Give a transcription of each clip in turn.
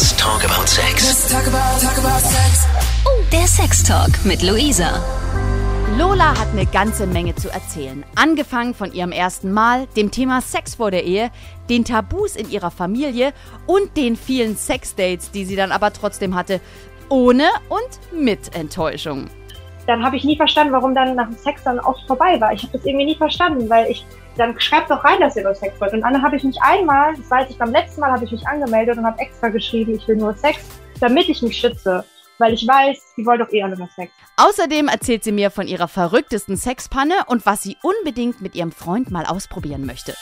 Let's talk about sex. Let's talk about, talk about sex. Der Sextalk mit Luisa. Lola hat eine ganze Menge zu erzählen. Angefangen von ihrem ersten Mal, dem Thema Sex vor der Ehe, den Tabus in ihrer Familie und den vielen Sexdates, die sie dann aber trotzdem hatte, ohne und mit Enttäuschung. Dann habe ich nie verstanden, warum dann nach dem Sex dann oft vorbei war. Ich habe das irgendwie nie verstanden, weil ich dann schreibt doch rein, dass ihr nur Sex wollt. Und dann habe ich mich einmal, das weiß ich beim letzten Mal, habe ich mich angemeldet und habe extra geschrieben, ich will nur Sex, damit ich mich schütze. Weil ich weiß, die wollen doch eh alle nur Sex. Außerdem erzählt sie mir von ihrer verrücktesten Sexpanne und was sie unbedingt mit ihrem Freund mal ausprobieren möchte.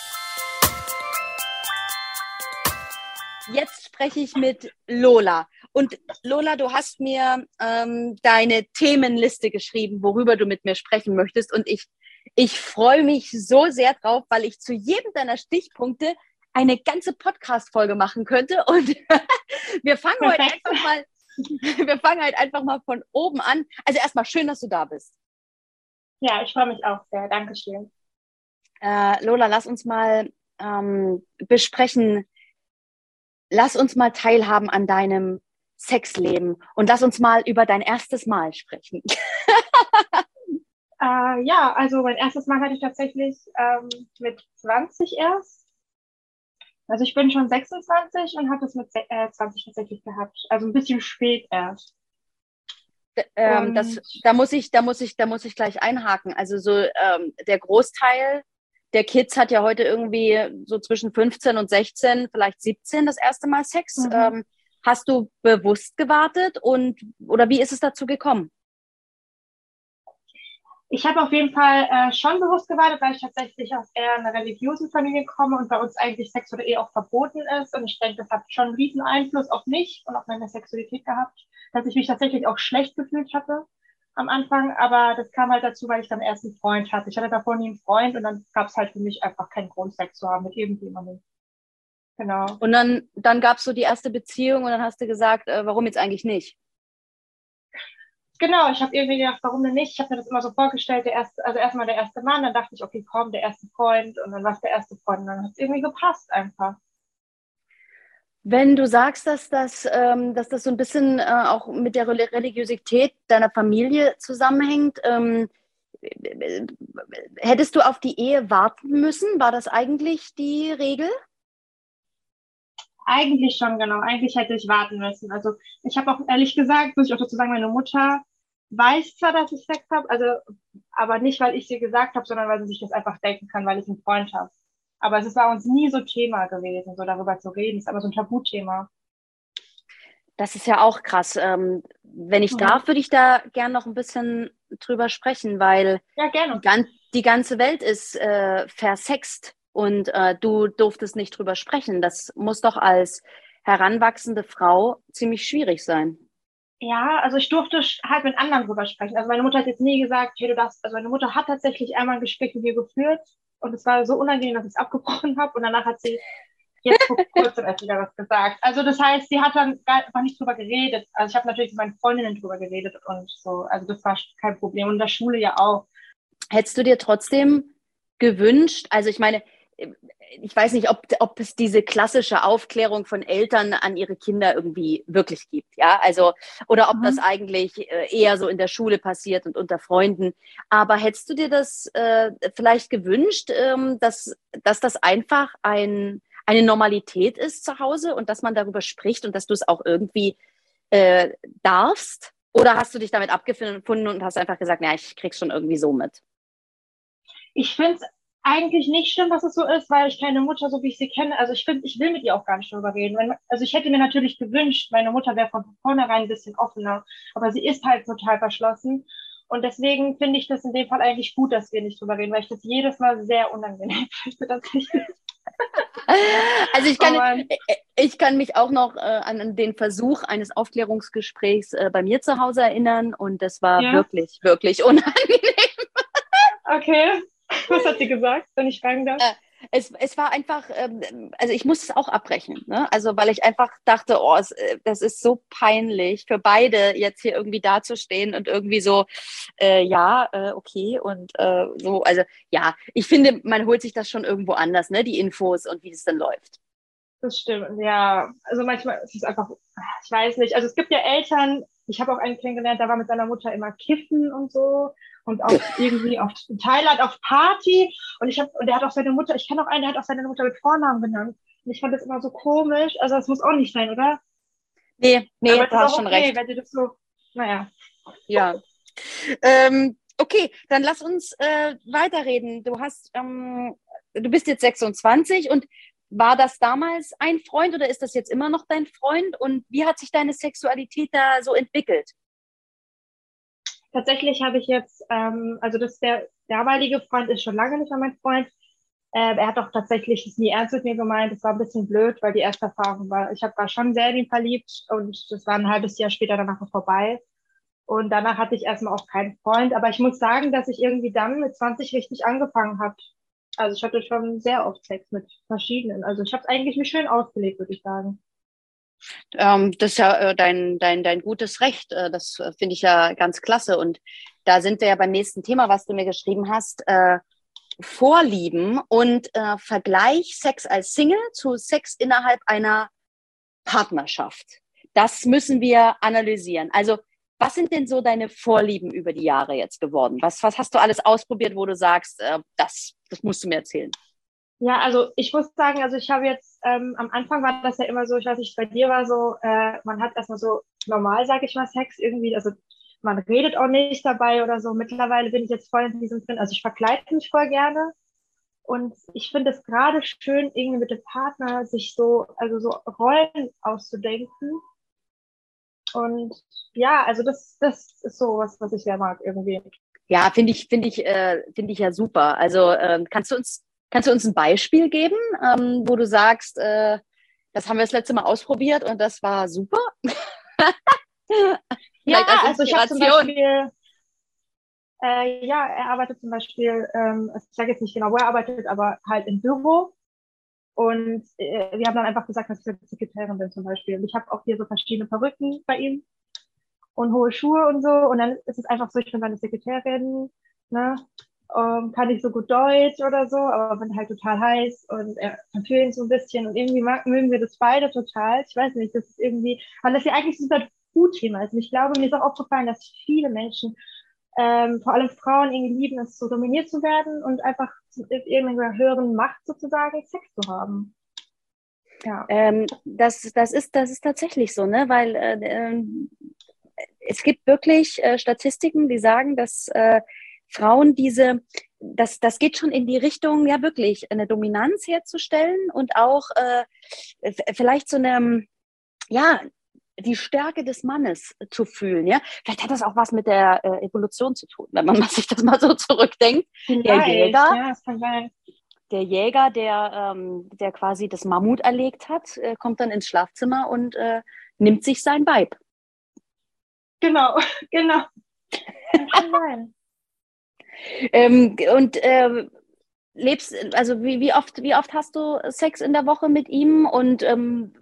Spreche ich mit Lola. Und Lola, du hast mir ähm, deine Themenliste geschrieben, worüber du mit mir sprechen möchtest. Und ich, ich freue mich so sehr drauf, weil ich zu jedem deiner Stichpunkte eine ganze Podcast-Folge machen könnte. Und wir fangen heute einfach mal, wir fangen halt einfach mal von oben an. Also erstmal schön, dass du da bist. Ja, ich freue mich auch sehr. Dankeschön. Äh, Lola, lass uns mal ähm, besprechen. Lass uns mal teilhaben an deinem Sexleben und lass uns mal über dein erstes Mal sprechen. äh, ja, also mein erstes Mal hatte ich tatsächlich ähm, mit 20 erst. Also ich bin schon 26 und habe es mit äh, 20 tatsächlich gehabt. Also ein bisschen spät erst. Ähm, das, da muss ich, da muss ich, da muss ich gleich einhaken. Also so ähm, der Großteil der Kids hat ja heute irgendwie so zwischen 15 und 16, vielleicht 17 das erste Mal Sex. Mhm. Ähm, hast du bewusst gewartet und oder wie ist es dazu gekommen? Ich habe auf jeden Fall äh, schon bewusst gewartet, weil ich tatsächlich aus eher einer religiösen Familie komme und bei uns eigentlich Sex oder Ehe auch verboten ist. Und ich denke, das hat schon einen riesen Einfluss auf mich und auf meine Sexualität gehabt, dass ich mich tatsächlich auch schlecht gefühlt hatte am Anfang, aber das kam halt dazu, weil ich dann erst einen Freund hatte. Ich hatte davor nie einen Freund und dann gab es halt für mich einfach keinen Grund, Sex zu haben mit irgendjemandem. Genau. Und dann, dann gab es so die erste Beziehung und dann hast du gesagt, äh, warum jetzt eigentlich nicht? Genau, ich habe irgendwie gedacht, warum denn nicht? Ich habe mir das immer so vorgestellt, der erste, also erstmal der erste Mann, dann dachte ich, okay, komm, der erste Freund und dann war es der erste Freund und dann hat es irgendwie gepasst einfach. Wenn du sagst, dass das, ähm, dass das so ein bisschen äh, auch mit der Religiosität deiner Familie zusammenhängt, ähm, hättest du auf die Ehe warten müssen? War das eigentlich die Regel? Eigentlich schon, genau. Eigentlich hätte ich warten müssen. Also ich habe auch ehrlich gesagt, muss ich auch dazu sagen, meine Mutter weiß zwar, dass ich Sex habe, also aber nicht, weil ich sie gesagt habe, sondern weil sie sich das einfach denken kann, weil ich einen Freund habe. Aber es ist bei uns nie so Thema gewesen, so darüber zu reden. Es ist aber so ein Tabuthema. Das ist ja auch krass. Ähm, wenn ich mhm. darf, würde ich da gern noch ein bisschen drüber sprechen, weil ja. Die, die ganze Welt ist äh, versext und äh, du durftest nicht drüber sprechen. Das muss doch als heranwachsende Frau ziemlich schwierig sein. Ja, also ich durfte halt mit anderen drüber sprechen. Also meine Mutter hat jetzt nie gesagt, hey, du darfst, also meine Mutter hat tatsächlich einmal ein Gespräch mit mir geführt und es war so unangenehm, dass ich es abgebrochen habe und danach hat sie jetzt vor kurzem erst wieder was gesagt. Also das heißt, sie hat dann gar, einfach nicht drüber geredet. Also ich habe natürlich mit meinen Freundinnen drüber geredet und so. Also das war kein Problem. Und in der Schule ja auch. Hättest du dir trotzdem gewünscht, also ich meine, ich weiß nicht, ob, ob es diese klassische Aufklärung von Eltern an ihre Kinder irgendwie wirklich gibt, ja, also, oder ob mhm. das eigentlich äh, eher so in der Schule passiert und unter Freunden. Aber hättest du dir das äh, vielleicht gewünscht, ähm, dass, dass das einfach ein, eine Normalität ist zu Hause und dass man darüber spricht und dass du es auch irgendwie äh, darfst? Oder hast du dich damit abgefunden und hast einfach gesagt, ja, ich krieg's schon irgendwie so mit? Ich finde es eigentlich nicht schlimm, dass es so ist, weil ich keine Mutter, so wie ich sie kenne, also ich finde, ich will mit ihr auch gar nicht drüber reden. Wenn, also ich hätte mir natürlich gewünscht, meine Mutter wäre von vornherein ein bisschen offener, aber sie ist halt total verschlossen. Und deswegen finde ich das in dem Fall eigentlich gut, dass wir nicht drüber reden, weil ich das jedes Mal sehr unangenehm finde. Also ich kann, oh ich kann mich auch noch äh, an den Versuch eines Aufklärungsgesprächs äh, bei mir zu Hause erinnern und das war ja. wirklich, wirklich unangenehm. Okay. Was hat sie gesagt, wenn ich fragen darf? Äh, es, es war einfach, ähm, also ich musste es auch abbrechen, ne? Also weil ich einfach dachte, oh, es, äh, das ist so peinlich für beide jetzt hier irgendwie dazustehen und irgendwie so, äh, ja, äh, okay und äh, so, also ja, ich finde, man holt sich das schon irgendwo anders, ne? Die Infos und wie es dann läuft. Das stimmt, ja. Also manchmal ist es einfach, ich weiß nicht. Also es gibt ja Eltern, ich habe auch einen kennengelernt, der war mit seiner Mutter immer kiffen und so und auch irgendwie auf Thailand auf Party und ich habe und der hat auch seine Mutter, ich kenne auch einen, der hat auch seine Mutter mit Vornamen genannt. Und ich fand das immer so komisch. Also das muss auch nicht sein, oder? Nee, nee, Aber du hast schon okay, recht. Wenn du das so, naja. Ja. Ähm, okay, dann lass uns äh, weiterreden. Du hast, ähm, du bist jetzt 26 und war das damals ein Freund oder ist das jetzt immer noch dein Freund? Und wie hat sich deine Sexualität da so entwickelt? Tatsächlich habe ich jetzt, ähm, also das der damalige Freund ist schon lange nicht mehr mein Freund. Äh, er hat auch tatsächlich nie ernst mit mir gemeint. Das war ein bisschen blöd, weil die erste Erfahrung war, ich habe war schon sehr in ihn verliebt und das war ein halbes Jahr später danach vorbei. Und danach hatte ich erstmal auch keinen Freund. Aber ich muss sagen, dass ich irgendwie dann mit 20 richtig angefangen habe. Also ich hatte schon sehr oft Sex mit verschiedenen. Also ich habe es eigentlich mir schön ausgelegt, würde ich sagen. Ähm, das ist ja äh, dein, dein, dein gutes Recht. Äh, das äh, finde ich ja ganz klasse. Und da sind wir ja beim nächsten Thema, was du mir geschrieben hast. Äh, Vorlieben und äh, Vergleich Sex als Single zu Sex innerhalb einer Partnerschaft. Das müssen wir analysieren. Also was sind denn so deine Vorlieben über die Jahre jetzt geworden? Was, was hast du alles ausprobiert, wo du sagst, äh, das, das musst du mir erzählen? Ja, also ich muss sagen, also ich habe jetzt, ähm, am Anfang war das ja immer so, ich weiß nicht, bei dir war so, äh, man hat erstmal so normal, sage ich mal, Sex irgendwie, also man redet auch nicht dabei oder so. Mittlerweile bin ich jetzt voll in diesem drin, also ich verkleide mich voll gerne. Und ich finde es gerade schön, irgendwie mit dem Partner sich so, also so Rollen auszudenken und ja, also das, das ist so was, was ich sehr mag irgendwie. Ja, finde ich, finde ich, äh, finde ich ja super. Also ähm, kannst du uns, kannst du uns ein Beispiel geben, ähm, wo du sagst, äh, das haben wir das letzte Mal ausprobiert und das war super? ja, also ich habe zum Beispiel, äh, ja, er arbeitet zum Beispiel, ähm, ich sage jetzt nicht genau, wo er arbeitet, aber halt im Büro und äh, wir haben dann einfach gesagt, dass ich eine Sekretärin bin zum Beispiel. Und ich habe auch hier so verschiedene Perücken bei ihm und hohe Schuhe und so. Und dann ist es einfach so, ich bin seine Sekretärin, ne? Ähm, kann ich so gut Deutsch oder so, aber bin halt total heiß und er ihn so ein bisschen. Und irgendwie mag, mögen wir das beide total. Ich weiß nicht, das ist irgendwie, weil das ja eigentlich so ein Food-Thema ist. Und ich glaube, mir ist auch aufgefallen, dass viele Menschen ähm, vor allem Frauen irgendwie lieben, es so dominiert zu werden und einfach mit irgendeiner höheren Macht sozusagen Sex zu haben. Ja. Ähm, das, das, ist, das ist tatsächlich so, ne? weil äh, äh, es gibt wirklich äh, Statistiken, die sagen, dass äh, Frauen diese, das, das geht schon in die Richtung, ja wirklich, eine Dominanz herzustellen und auch äh, vielleicht so eine, ja, die Stärke des Mannes zu fühlen. Ja? Vielleicht hat das auch was mit der äh, Evolution zu tun, wenn man sich das mal so zurückdenkt. Vielleicht, der Jäger, ja. Der Jäger, der, ähm, der quasi das Mammut erlegt hat, äh, kommt dann ins Schlafzimmer und äh, nimmt sich sein Weib. Genau, genau. ähm, und äh, lebst, also wie, wie, oft, wie oft hast du Sex in der Woche mit ihm und ähm,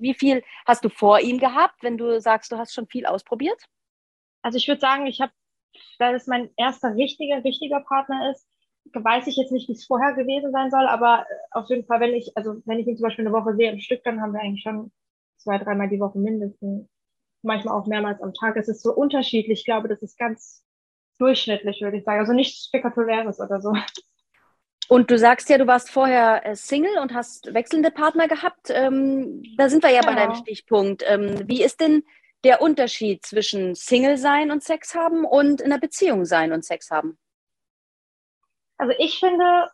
wie viel hast du vor ihm gehabt, wenn du sagst, du hast schon viel ausprobiert? Also ich würde sagen, ich habe, weil es mein erster richtiger, richtiger Partner ist, weiß ich jetzt nicht, wie es vorher gewesen sein soll, aber auf jeden Fall, wenn ich, also wenn ich ihn zum Beispiel eine Woche sehe im Stück, dann haben wir eigentlich schon zwei, dreimal die Woche mindestens. Manchmal auch mehrmals am Tag. Es ist so unterschiedlich. Ich glaube, das ist ganz durchschnittlich, würde ich sagen. Also nichts Spektakuläres oder so. Und du sagst ja, du warst vorher äh, Single und hast wechselnde Partner gehabt. Ähm, da sind wir ja genau. bei deinem Stichpunkt. Ähm, wie ist denn der Unterschied zwischen Single sein und Sex haben und in einer Beziehung sein und Sex haben? Also ich finde,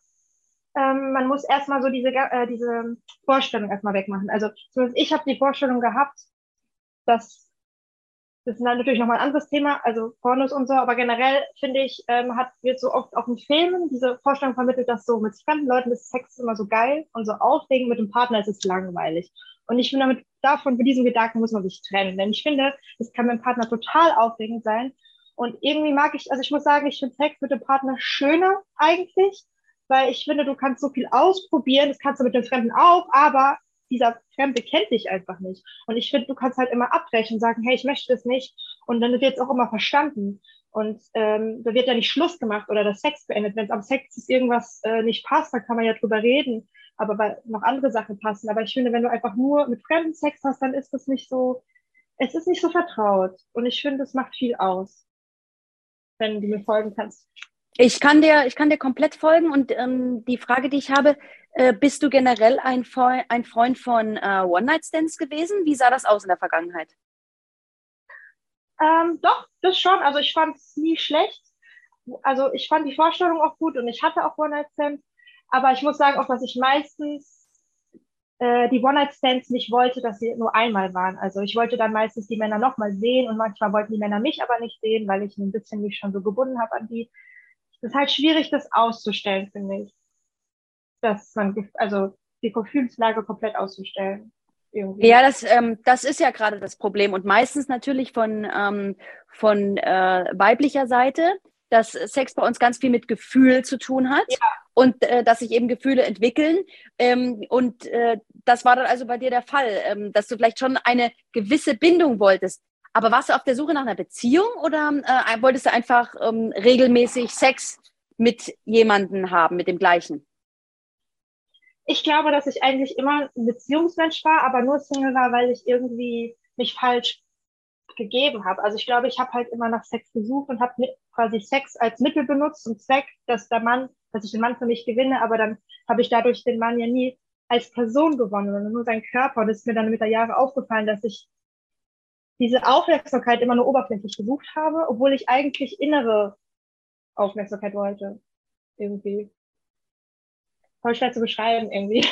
ähm, man muss erstmal so diese, äh, diese Vorstellung erstmal wegmachen. Also ich habe die Vorstellung gehabt, dass das ist natürlich nochmal ein anderes Thema, also Pornos und so, aber generell finde ich, ähm, hat, wird so oft auch in Filmen diese Vorstellung vermittelt, dass so mit fremden Leuten ist Sex immer so geil und so aufregend, mit dem Partner ist es langweilig. Und ich finde, damit, davon, mit diesem Gedanken muss man sich trennen. Denn ich finde, es kann mit dem Partner total aufregend sein. Und irgendwie mag ich, also ich muss sagen, ich finde Sex mit dem Partner schöner eigentlich, weil ich finde, du kannst so viel ausprobieren, das kannst du mit dem Fremden auch, aber dieser Fremde kennt dich einfach nicht. Und ich finde, du kannst halt immer abbrechen und sagen, hey, ich möchte das nicht. Und dann wird es auch immer verstanden. Und ähm, da wird ja nicht Schluss gemacht oder das Sex beendet. Wenn es am Sex ist irgendwas äh, nicht passt, dann kann man ja drüber reden. aber weil noch andere Sachen passen. Aber ich finde, wenn du einfach nur mit fremden Sex hast, dann ist das nicht so, es ist nicht so vertraut. Und ich finde, es macht viel aus, wenn du mir folgen kannst. Ich kann dir, ich kann dir komplett folgen und ähm, die Frage, die ich habe, äh, bist du generell ein, Freund, ein Freund von äh, One-Night-Stands gewesen? Wie sah das aus in der Vergangenheit? Ähm, doch, das schon. Also ich fand es nie schlecht. Also ich fand die Vorstellung auch gut und ich hatte auch One-Night-Stands. Aber ich muss sagen, auch dass ich meistens äh, die One-Night-Stands nicht wollte, dass sie nur einmal waren. Also ich wollte dann meistens die Männer nochmal sehen und manchmal wollten die Männer mich aber nicht sehen, weil ich ein bisschen mich schon so gebunden habe an die. Es ist halt schwierig, das auszustellen, finde ich. Dass man, also die Gefühlslage komplett auszustellen. Irgendwie. Ja, das, ähm, das ist ja gerade das Problem. Und meistens natürlich von, ähm, von äh, weiblicher Seite, dass Sex bei uns ganz viel mit Gefühl zu tun hat ja. und äh, dass sich eben Gefühle entwickeln. Ähm, und äh, das war dann also bei dir der Fall, ähm, dass du vielleicht schon eine gewisse Bindung wolltest. Aber warst du auf der Suche nach einer Beziehung oder äh, wolltest du einfach ähm, regelmäßig Sex mit jemandem haben, mit dem gleichen? ich glaube, dass ich eigentlich immer ein Beziehungsmensch war, aber nur Single war, weil ich irgendwie mich falsch gegeben habe. Also ich glaube, ich habe halt immer nach Sex gesucht und habe quasi Sex als Mittel benutzt und Zweck, dass der Mann, dass ich den Mann für mich gewinne, aber dann habe ich dadurch den Mann ja nie als Person gewonnen, sondern nur seinen Körper. Und es ist mir dann mit der Jahre aufgefallen, dass ich diese Aufmerksamkeit immer nur oberflächlich gesucht habe, obwohl ich eigentlich innere Aufmerksamkeit wollte. Irgendwie voll schwer zu beschreiben irgendwie.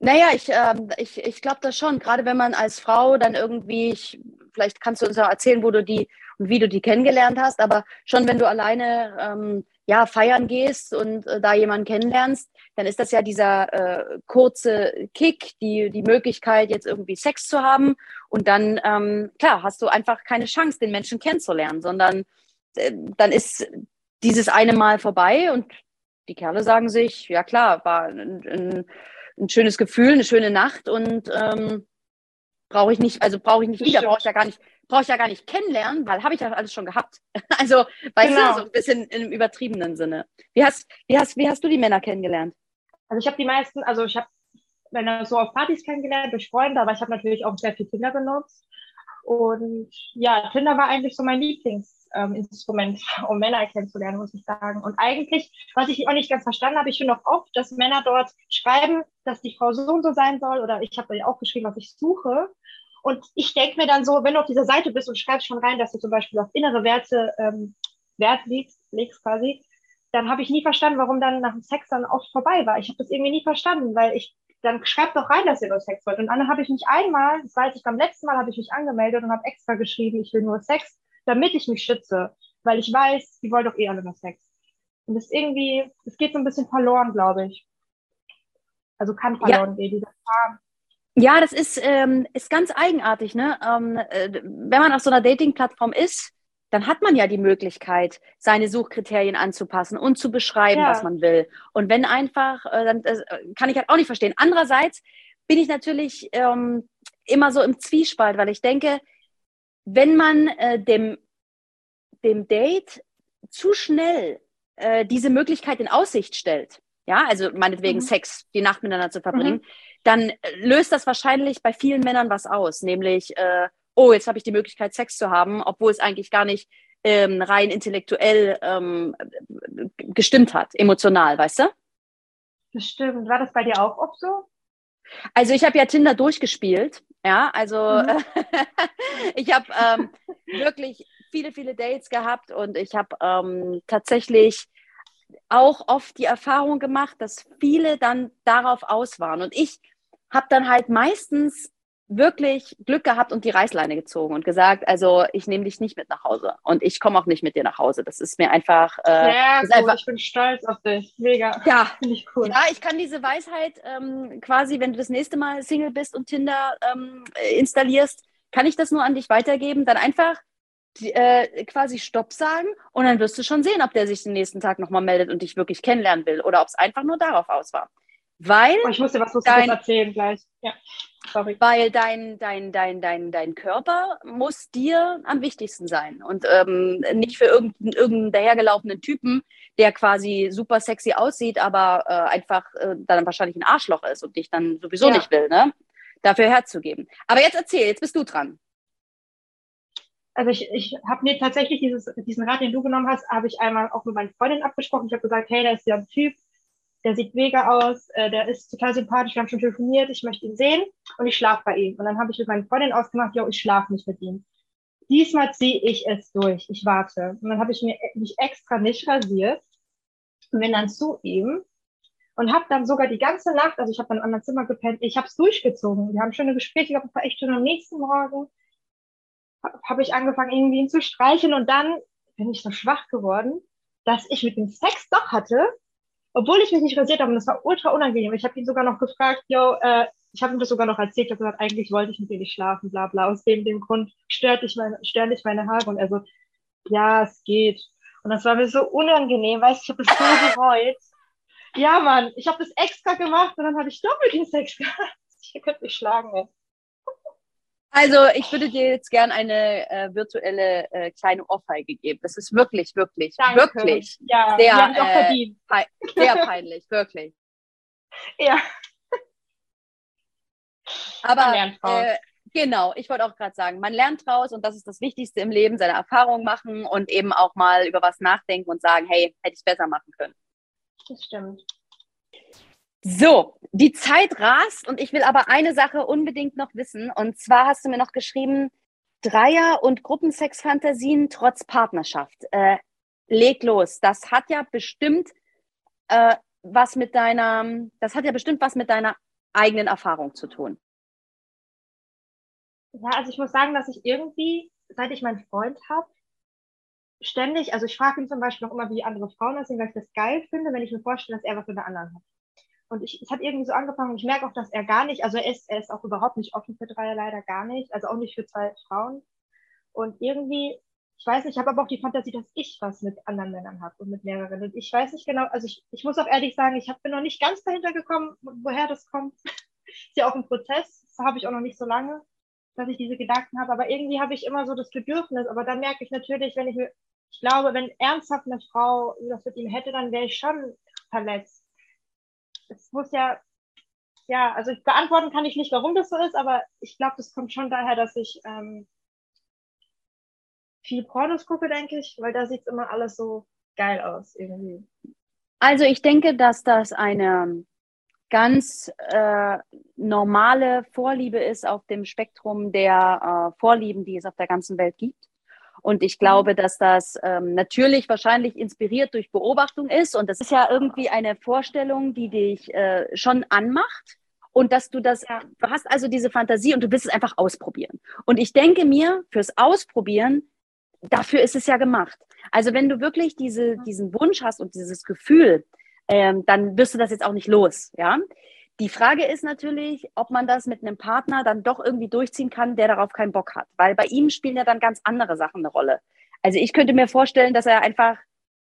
Naja, ich, äh, ich, ich glaube das schon. Gerade wenn man als Frau dann irgendwie, ich, vielleicht kannst du uns auch erzählen, wo du die und wie du die kennengelernt hast, aber schon wenn du alleine ähm, ja, feiern gehst und äh, da jemanden kennenlernst, dann ist das ja dieser äh, kurze Kick, die, die Möglichkeit, jetzt irgendwie Sex zu haben. Und dann, ähm, klar, hast du einfach keine Chance, den Menschen kennenzulernen, sondern äh, dann ist dieses eine Mal vorbei und die Kerle sagen sich, ja klar, war ein, ein, ein schönes Gefühl, eine schöne Nacht und ähm, brauche ich nicht, also brauche ich nicht wieder, brauche ich ja gar nicht, brauche ich ja gar nicht kennenlernen, weil habe ich ja alles schon gehabt. Also, weißt genau. du, so ein bisschen im übertriebenen Sinne. Wie hast, wie hast, wie hast du die Männer kennengelernt? Also ich habe die meisten, also ich habe Männer so auf Partys kennengelernt durch Freunde, aber ich habe natürlich auch sehr viel Tinder benutzt. Und ja, Tinder war eigentlich so mein Lieblings ähm, um Männer kennenzulernen, muss ich sagen. Und eigentlich, was ich auch nicht ganz verstanden habe, ich finde auch oft, dass Männer dort schreiben, dass die Frau so und so sein soll, oder ich habe ja auch geschrieben, was ich suche. Und ich denke mir dann so, wenn du auf dieser Seite bist und schreibst schon rein, dass du zum Beispiel auf innere Werte ähm, Wert legst, legst quasi, dann habe ich nie verstanden, warum dann nach dem Sex dann oft vorbei war. Ich habe das irgendwie nie verstanden, weil ich dann schreibt doch rein, dass ihr nur Sex wollt. Und dann habe ich mich einmal, das weiß ich beim letzten Mal, habe ich mich angemeldet und habe extra geschrieben, ich will nur Sex damit ich mich schütze, weil ich weiß, die wollen doch eh alle nur Sex. Und das irgendwie, es geht so ein bisschen verloren, glaube ich. Also kann verloren ja. gehen, dieser Charme. Ja, das ist, ähm, ist ganz eigenartig. Ne? Ähm, äh, wenn man auf so einer Dating-Plattform ist, dann hat man ja die Möglichkeit, seine Suchkriterien anzupassen und zu beschreiben, ja. was man will. Und wenn einfach, äh, dann das kann ich halt auch nicht verstehen. Andererseits bin ich natürlich ähm, immer so im Zwiespalt, weil ich denke, wenn man äh, dem, dem Date zu schnell äh, diese Möglichkeit in Aussicht stellt, ja, also meinetwegen mhm. Sex, die Nacht miteinander zu verbringen, mhm. Dann äh, löst das wahrscheinlich bei vielen Männern was aus, nämlich, äh, oh, jetzt habe ich die Möglichkeit, Sex zu haben, obwohl es eigentlich gar nicht ähm, rein intellektuell ähm, gestimmt hat, emotional, weißt du? Das stimmt. War das bei dir auch oft so? Also ich habe ja Tinder durchgespielt ja, also mhm. ich habe ähm, wirklich viele, viele Dates gehabt und ich habe ähm, tatsächlich auch oft die Erfahrung gemacht, dass viele dann darauf aus waren. Und ich habe dann halt meistens wirklich Glück gehabt und die Reißleine gezogen und gesagt, also ich nehme dich nicht mit nach Hause und ich komme auch nicht mit dir nach Hause. Das ist mir einfach. Äh, ja, cool. einfach, ich bin stolz auf dich. Mega. Ja, finde ich cool. Ja, ich kann diese Weisheit ähm, quasi, wenn du das nächste Mal Single bist und Tinder ähm, installierst, kann ich das nur an dich weitergeben. Dann einfach äh, quasi Stopp sagen und dann wirst du schon sehen, ob der sich den nächsten Tag nochmal meldet und dich wirklich kennenlernen will oder ob es einfach nur darauf aus war. Weil. Oh, ich muss dir was Lustiges dein, erzählen gleich. Ja. Sorry. weil dein, dein, dein, dein, dein Körper muss dir am wichtigsten sein und ähm, nicht für irgendeinen, irgendeinen dahergelaufenen Typen, der quasi super sexy aussieht, aber äh, einfach äh, dann wahrscheinlich ein Arschloch ist und dich dann sowieso Ja. nicht will, ne? Dafür herzugeben. Aber jetzt erzähl, jetzt bist du dran. Also ich, ich habe mir tatsächlich dieses, diesen Rat, den du genommen hast, habe ich einmal auch mit meinen Freundinnen abgesprochen. Ich habe gesagt, hey, da ist ja ein Typ, der sieht mega aus, äh, der ist total sympathisch, wir haben schon telefoniert, ich möchte ihn sehen und ich schlafe bei ihm. Und dann habe ich mit meinen Freundinnen ausgemacht, ja, ich schlafe nicht mit ihm. Diesmal ziehe ich es durch, ich warte. Und dann habe ich mir mich extra nicht rasiert und bin dann zu ihm und habe dann sogar die ganze Nacht, also ich habe dann im anderen Zimmer gepennt, ich habe es durchgezogen. Wir haben schöne Gespräche gehabt, war echt schön. Am nächsten Morgen habe ich angefangen, irgendwie ihn zu streicheln und dann bin ich so schwach geworden, dass ich mit ihm Sex doch hatte, obwohl ich mich nicht rasiert habe und das war ultra unangenehm. Ich habe ihn sogar noch gefragt, yo, äh, ich habe ihm das sogar noch erzählt, ich habe gesagt, eigentlich wollte ich mit dir nicht schlafen, bla bla, aus dem, dem Grund stört dich meine, stören dich meine Haare und er so, ja, es geht. Und das war mir so unangenehm, weißt du, ich habe das so bereut. Ja, Mann, ich habe das extra gemacht und dann habe ich mit ihm Sex gehabt. Ich könnte mich schlagen, ey. Also, ich würde dir jetzt gern eine äh, virtuelle äh, kleine Ohrfeige geben. Das ist wirklich, wirklich, Danke. wirklich Ja, Sehr, auch äh, verdient. pei sehr peinlich, wirklich. Ja. Aber äh, genau, ich wollte auch gerade sagen, man lernt draus und das ist das Wichtigste im Leben, seine Erfahrungen machen und eben auch mal über was nachdenken und sagen, hey, hätte ich es besser machen können. Das stimmt. So, die Zeit rast und ich will aber eine Sache unbedingt noch wissen. Und zwar hast du mir noch geschrieben, Dreier- und Gruppensexfantasien trotz Partnerschaft. Äh, leg los. Das hat ja bestimmt äh, was mit deiner, das hat ja bestimmt was mit deiner eigenen Erfahrung zu tun. Ja, also ich muss sagen, dass ich irgendwie, seit ich meinen Freund habe, ständig, also ich frage ihn zum Beispiel noch immer, wie andere Frauen aussehen, weil ich das geil finde, wenn ich mir vorstelle, dass er was mit der anderen hat. Und ich, es hat irgendwie so angefangen ich merke auch, dass er gar nicht, also er ist, er ist auch überhaupt nicht offen für Dreier, leider gar nicht, also auch nicht für zwei Frauen. Und irgendwie, ich weiß nicht, ich habe aber auch die Fantasie, dass ich was mit anderen Männern habe und mit mehreren. Und ich weiß nicht genau, also ich, ich muss auch ehrlich sagen, ich hab, bin noch nicht ganz dahinter gekommen, woher das kommt. ist ja auch ein Prozess, das habe ich auch noch nicht so lange, dass ich diese Gedanken habe. Aber irgendwie habe ich immer so das Bedürfnis. Aber dann merke ich natürlich, wenn ich mir, ich glaube, wenn ernsthaft eine Frau das mit ihm hätte, dann wäre ich schon verletzt. Es muss ja, ja, also beantworten kann ich nicht, warum das so ist, aber ich glaube, das kommt schon daher, dass ich ähm, viel Pornos gucke, denke ich, weil da sieht immer alles so geil aus irgendwie. Also ich denke, dass das eine ganz äh, normale Vorliebe ist auf dem Spektrum der äh, Vorlieben, die es auf der ganzen Welt gibt. Und ich glaube, dass das ähm, natürlich wahrscheinlich inspiriert durch Beobachtung ist. Und das ist ja irgendwie eine Vorstellung, die dich äh, schon anmacht. Und dass du das, Ja. du hast also diese Fantasie und du willst es einfach ausprobieren. Und ich denke mir, fürs Ausprobieren, dafür ist es ja gemacht. Also wenn du wirklich diese, diesen Wunsch hast und dieses Gefühl, ähm, dann wirst du das jetzt auch nicht los, ja. Die Frage ist natürlich, ob man das mit einem Partner dann doch irgendwie durchziehen kann, der darauf keinen Bock hat. Weil bei ihm spielen ja dann ganz andere Sachen eine Rolle. Also ich könnte mir vorstellen, dass er einfach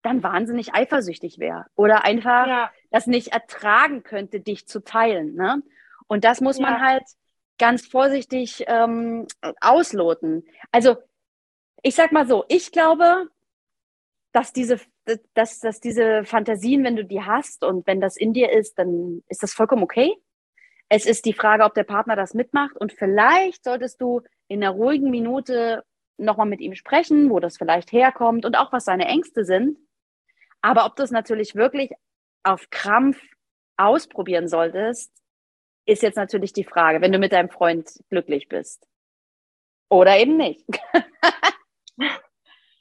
dann wahnsinnig eifersüchtig wäre oder einfach Ja, das nicht ertragen könnte, dich zu teilen. Ne? Und das muss man Ja. halt ganz vorsichtig ähm, ausloten. Also ich sag mal so, ich glaube, dass diese, dass, dass diese Fantasien, wenn du die hast und wenn das in dir ist, dann ist das vollkommen okay. Es ist die Frage, ob der Partner das mitmacht und vielleicht solltest du in einer ruhigen Minute nochmal mit ihm sprechen, wo das vielleicht herkommt und auch was seine Ängste sind. Aber ob du es natürlich wirklich auf Krampf ausprobieren solltest, ist jetzt natürlich die Frage, wenn du mit deinem Freund glücklich bist. Oder eben nicht.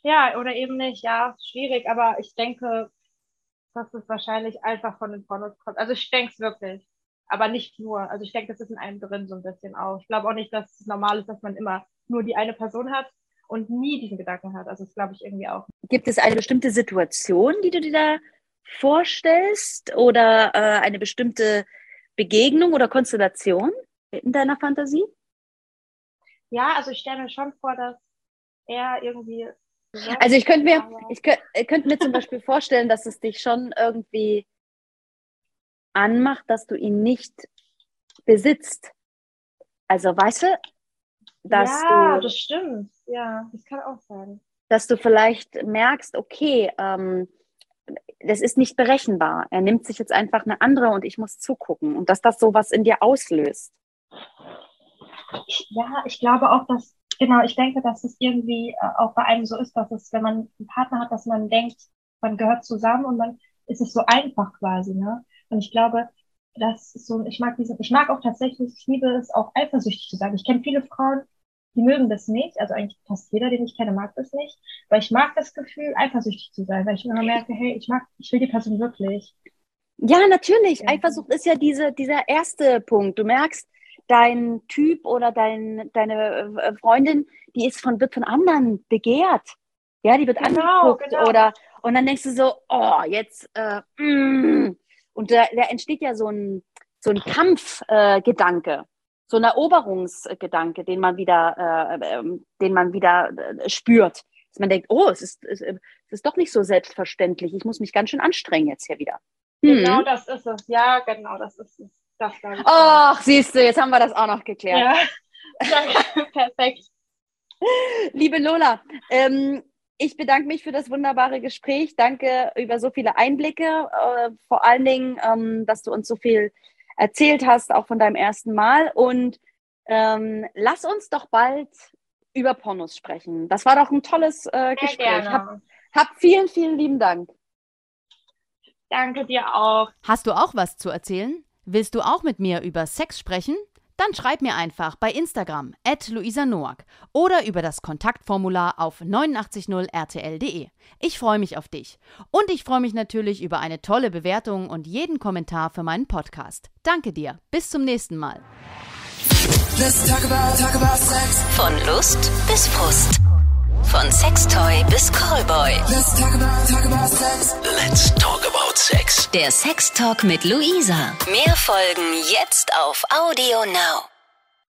ja, oder eben nicht, ja, schwierig, aber ich denke, dass es wahrscheinlich einfach von den Pornos kommt. Also ich denke es wirklich, aber nicht nur. Also ich denke, das ist in einem drin so ein bisschen auch. Ich glaube auch nicht, dass es normal ist, dass man immer nur die eine Person hat und nie diesen Gedanken hat. Also das glaube ich irgendwie auch. Gibt es eine bestimmte Situation, die du dir da vorstellst oder äh, eine bestimmte Begegnung oder Konstellation in deiner Fantasie? Ja, also ich stelle mir schon vor, dass er irgendwie. Also ich könnte mir, ich könnte, ich könnte mir zum Beispiel vorstellen, dass es dich schon irgendwie anmacht, dass du ihn nicht besitzt. Also, weißt du, dass ja, du, das stimmt. Ja, das kann auch sein. dass du vielleicht merkst, okay, ähm, das ist nicht berechenbar. Er nimmt sich jetzt einfach eine andere und ich muss zugucken und dass das sowas in dir auslöst. Ich, ja, ich glaube auch, dass, genau, ich denke, dass es irgendwie äh, auch bei einem so ist, dass es, wenn man einen Partner hat, dass man denkt, man gehört zusammen und dann ist es so einfach quasi, ne? Und ich glaube, das ist so, ich mag diese, ich mag auch tatsächlich, ich liebe es auch eifersüchtig zu sein. Ich kenne viele Frauen, die mögen das nicht, also eigentlich fast jeder, den ich kenne, mag das nicht, weil ich mag das Gefühl, eifersüchtig zu sein, weil ich immer merke, hey, ich mag, ich will die Person wirklich. Ja, natürlich. Ja. Eifersucht ist ja diese, dieser erste Punkt. Du merkst, dein Typ oder dein, deine äh, Freundin, die ist von, wird von anderen begehrt. Ja, die wird Genau, angeguckt genau. oder und dann denkst du so, oh, jetzt äh, mm. und da, da entsteht ja so ein so ein Kampfgedanke, äh, so ein Eroberungsgedanke, den man wieder, äh, ähm, den man wieder äh, spürt. Dass man denkt, oh, es ist, es, es ist doch nicht so selbstverständlich. Ich muss mich ganz schön anstrengen jetzt hier wieder. Hm. Genau das ist es. Ja, genau, das ist es. Das ich. Ach, siehst du, jetzt haben wir das auch noch geklärt. ja. perfekt. Liebe Lola, ähm, ich bedanke mich für das wunderbare Gespräch. Danke über so viele Einblicke. Äh, vor allen Dingen, ähm, dass du uns so viel erzählt hast, auch von deinem ersten Mal. Und ähm, lass uns doch bald über Pornos sprechen. Das war doch ein tolles äh, Gespräch. gerne. Hab, hab vielen, vielen lieben Dank. Danke dir auch. Hast du auch was zu erzählen? Willst du auch mit mir über Sex sprechen? Dann schreib mir einfach bei Instagram at Luisa Noack oder über das Kontaktformular auf 890rtl.de. Ich freue mich auf dich. Und ich freue mich natürlich über eine tolle Bewertung und jeden Kommentar für meinen Podcast. Danke dir. Bis zum nächsten Mal. Let's talk about, talk about sex. Von Lust bis Frust. Von Sextoy bis Callboy. Let's talk about, talk about sex. Let's talk about sex. Der Sextalk mit Luisa. Mehr Folgen jetzt auf Audio Now.